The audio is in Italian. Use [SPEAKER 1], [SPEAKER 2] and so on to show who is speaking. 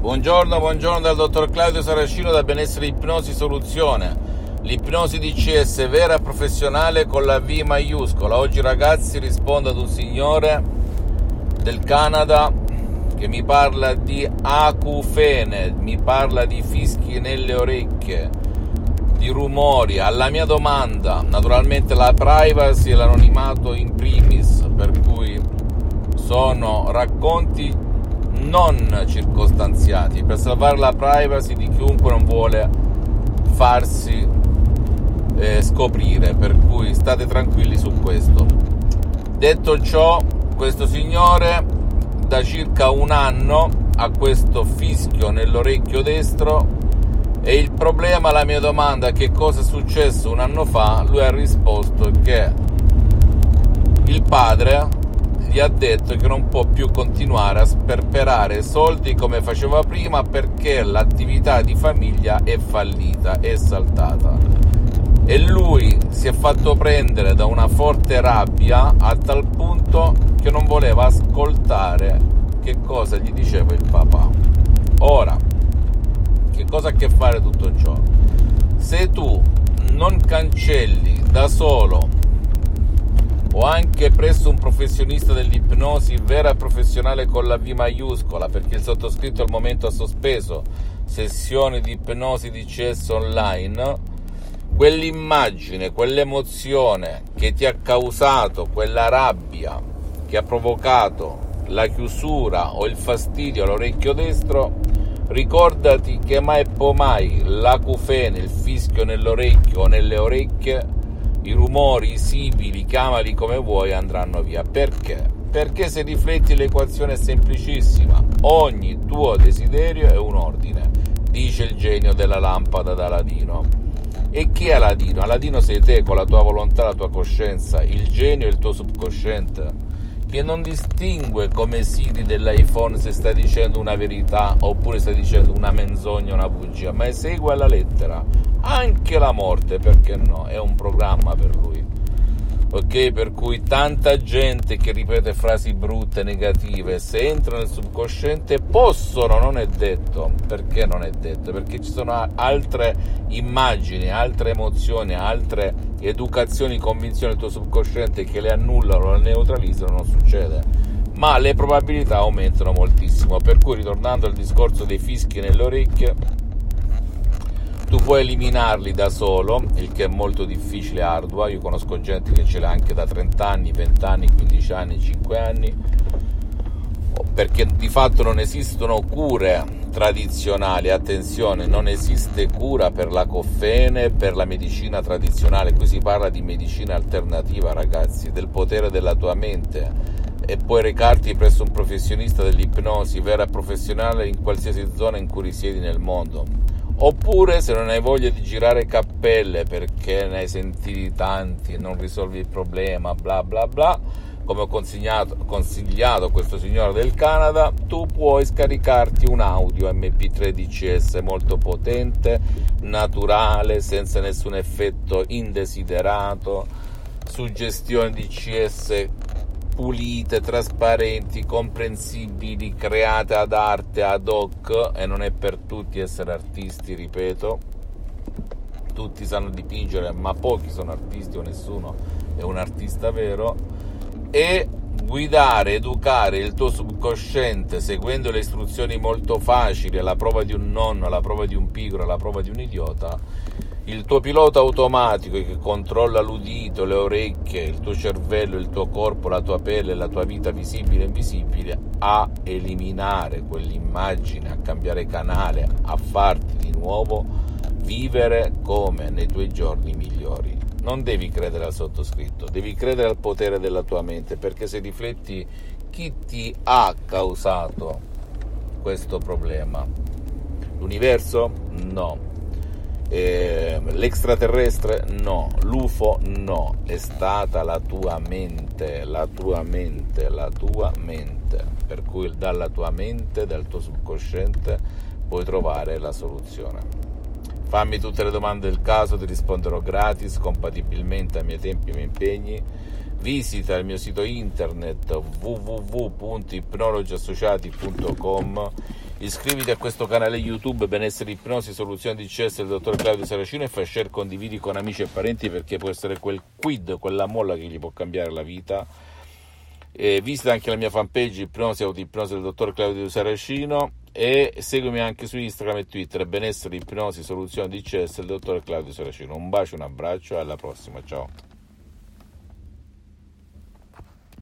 [SPEAKER 1] Buongiorno, buongiorno dal dottor Claudio Saracino da Benessere Ipnosi Soluzione. L'ipnosi DCS vera professionale con la V maiuscola. Oggi ragazzi rispondo ad un signore del Canada che mi parla di acufene, mi parla di fischi nelle orecchie, di rumori. Alla mia domanda, naturalmente la privacy e l'anonimato in primis, per cui sono racconti non circostanziati per salvare la privacy di chiunque non vuole farsi eh, scoprire, per cui state tranquilli su questo. Detto ciò, questo signore da circa un anno ha questo fischio nell'orecchio destro e il problema, la mia domanda, che cosa è successo un anno fa, lui ha risposto che il padre gli ha detto che non può più continuare a sperperare soldi come faceva prima perché l'attività di famiglia è fallita, è saltata. E lui si è fatto prendere da una forte rabbia a tal punto che non voleva ascoltare che cosa gli diceva il papà. Ora, che cosa ha a che fare tutto ciò? Se tu non cancelli da solo o anche presso un professionista dell'ipnosi vera e professionale con la V maiuscola, perché il sottoscritto al momento ha sospeso sessioni di ipnosi di CS online, quell'immagine, quell'emozione che ti ha causato, quella rabbia che ha provocato la chiusura o il fastidio all'orecchio destro, ricordati che mai e poi mai l'acufene, il fischio nell'orecchio o nelle orecchie i rumori, i sibili, chiamali come vuoi, andranno via. Perché? Perché se rifletti l'equazione è semplicissima. Ogni tuo desiderio è un ordine, dice il genio della lampada d'Aladino. E chi è Aladino? Aladino sei te con la tua volontà, la tua coscienza, il genio è il tuo subconsciente che non distingue come Siri dell'iPhone se sta dicendo una verità oppure sta dicendo una menzogna, una bugia, ma esegue alla lettera. Anche la morte, perché no? È un programma per lui ok? Per cui tanta gente che ripete frasi brutte, negative, se entrano nel subconsciente possono, non è detto, perché non è detto? Perché ci sono altre immagini, altre emozioni, altre educazioni, convinzioni del tuo subconsciente che le annullano, le neutralizzano, non succede. Ma le probabilità aumentano moltissimo, per cui ritornando al discorso dei fischi nelle orecchie, tu puoi eliminarli da solo, il che è molto difficile e ardua. Io conosco gente che ce l'ha anche da 30 anni, 20 anni, 15 anni, 5 anni, perché di fatto non esistono cure tradizionali. Attenzione, non esiste cura per la coffene, per la medicina tradizionale. Qui si parla di medicina alternativa, ragazzi, del potere della tua mente e puoi recarti presso un professionista dell'ipnosi vera e professionale in qualsiasi zona in cui risiedi nel mondo Oppure se non hai voglia di girare cappelle perché ne hai sentiti tanti e non risolvi il problema, bla bla bla, come ho consigliato, a questo signore del Canada, tu puoi scaricarti un audio MP3 DCS molto potente, naturale, senza nessun effetto indesiderato, suggestione DCS pulite, trasparenti, comprensibili, create ad arte, ad hoc e non è per tutti essere artisti, ripeto. Tutti sanno dipingere, ma pochi sono artisti o nessuno è un artista vero e guidare, educare il tuo subconsciente seguendo le istruzioni molto facili, alla prova di un nonno, alla prova di un pigro, alla prova di un idiota il tuo pilota automatico che controlla l'udito, le orecchie, il tuo cervello, il tuo corpo, la tua pelle, la tua vita visibile e invisibile, a eliminare quell'immagine, a cambiare canale, a farti di nuovo vivere come nei tuoi giorni migliori. Non devi credere al sottoscritto, devi credere al potere della tua mente, perché se rifletti chi ti ha causato questo problema, l'universo? No eh, l'extraterrestre? No, l'UFO no, è stata la tua mente, la tua mente, la tua mente, per cui dalla tua mente, dal tuo subconsciente puoi trovare la soluzione. Fammi tutte le domande del caso, ti risponderò gratis, compatibilmente ai miei tempi e ai miei impegni. Visita il mio sito internet www.ipnologiassociati.com Iscriviti a questo canale YouTube Benessere Ipnosi Soluzione DCS del dottor Claudio Saracino e fai share, condividi con amici e parenti perché può essere quel quid, quella molla che gli può cambiare la vita. E visita anche la mia fanpage Ipnosi Autoipnosi del dottor Claudio Saracino e seguimi anche su Instagram e Twitter Benessere Ipnosi Soluzione DCS del dottor Claudio Saracino. Un bacio, un abbraccio e alla prossima, ciao.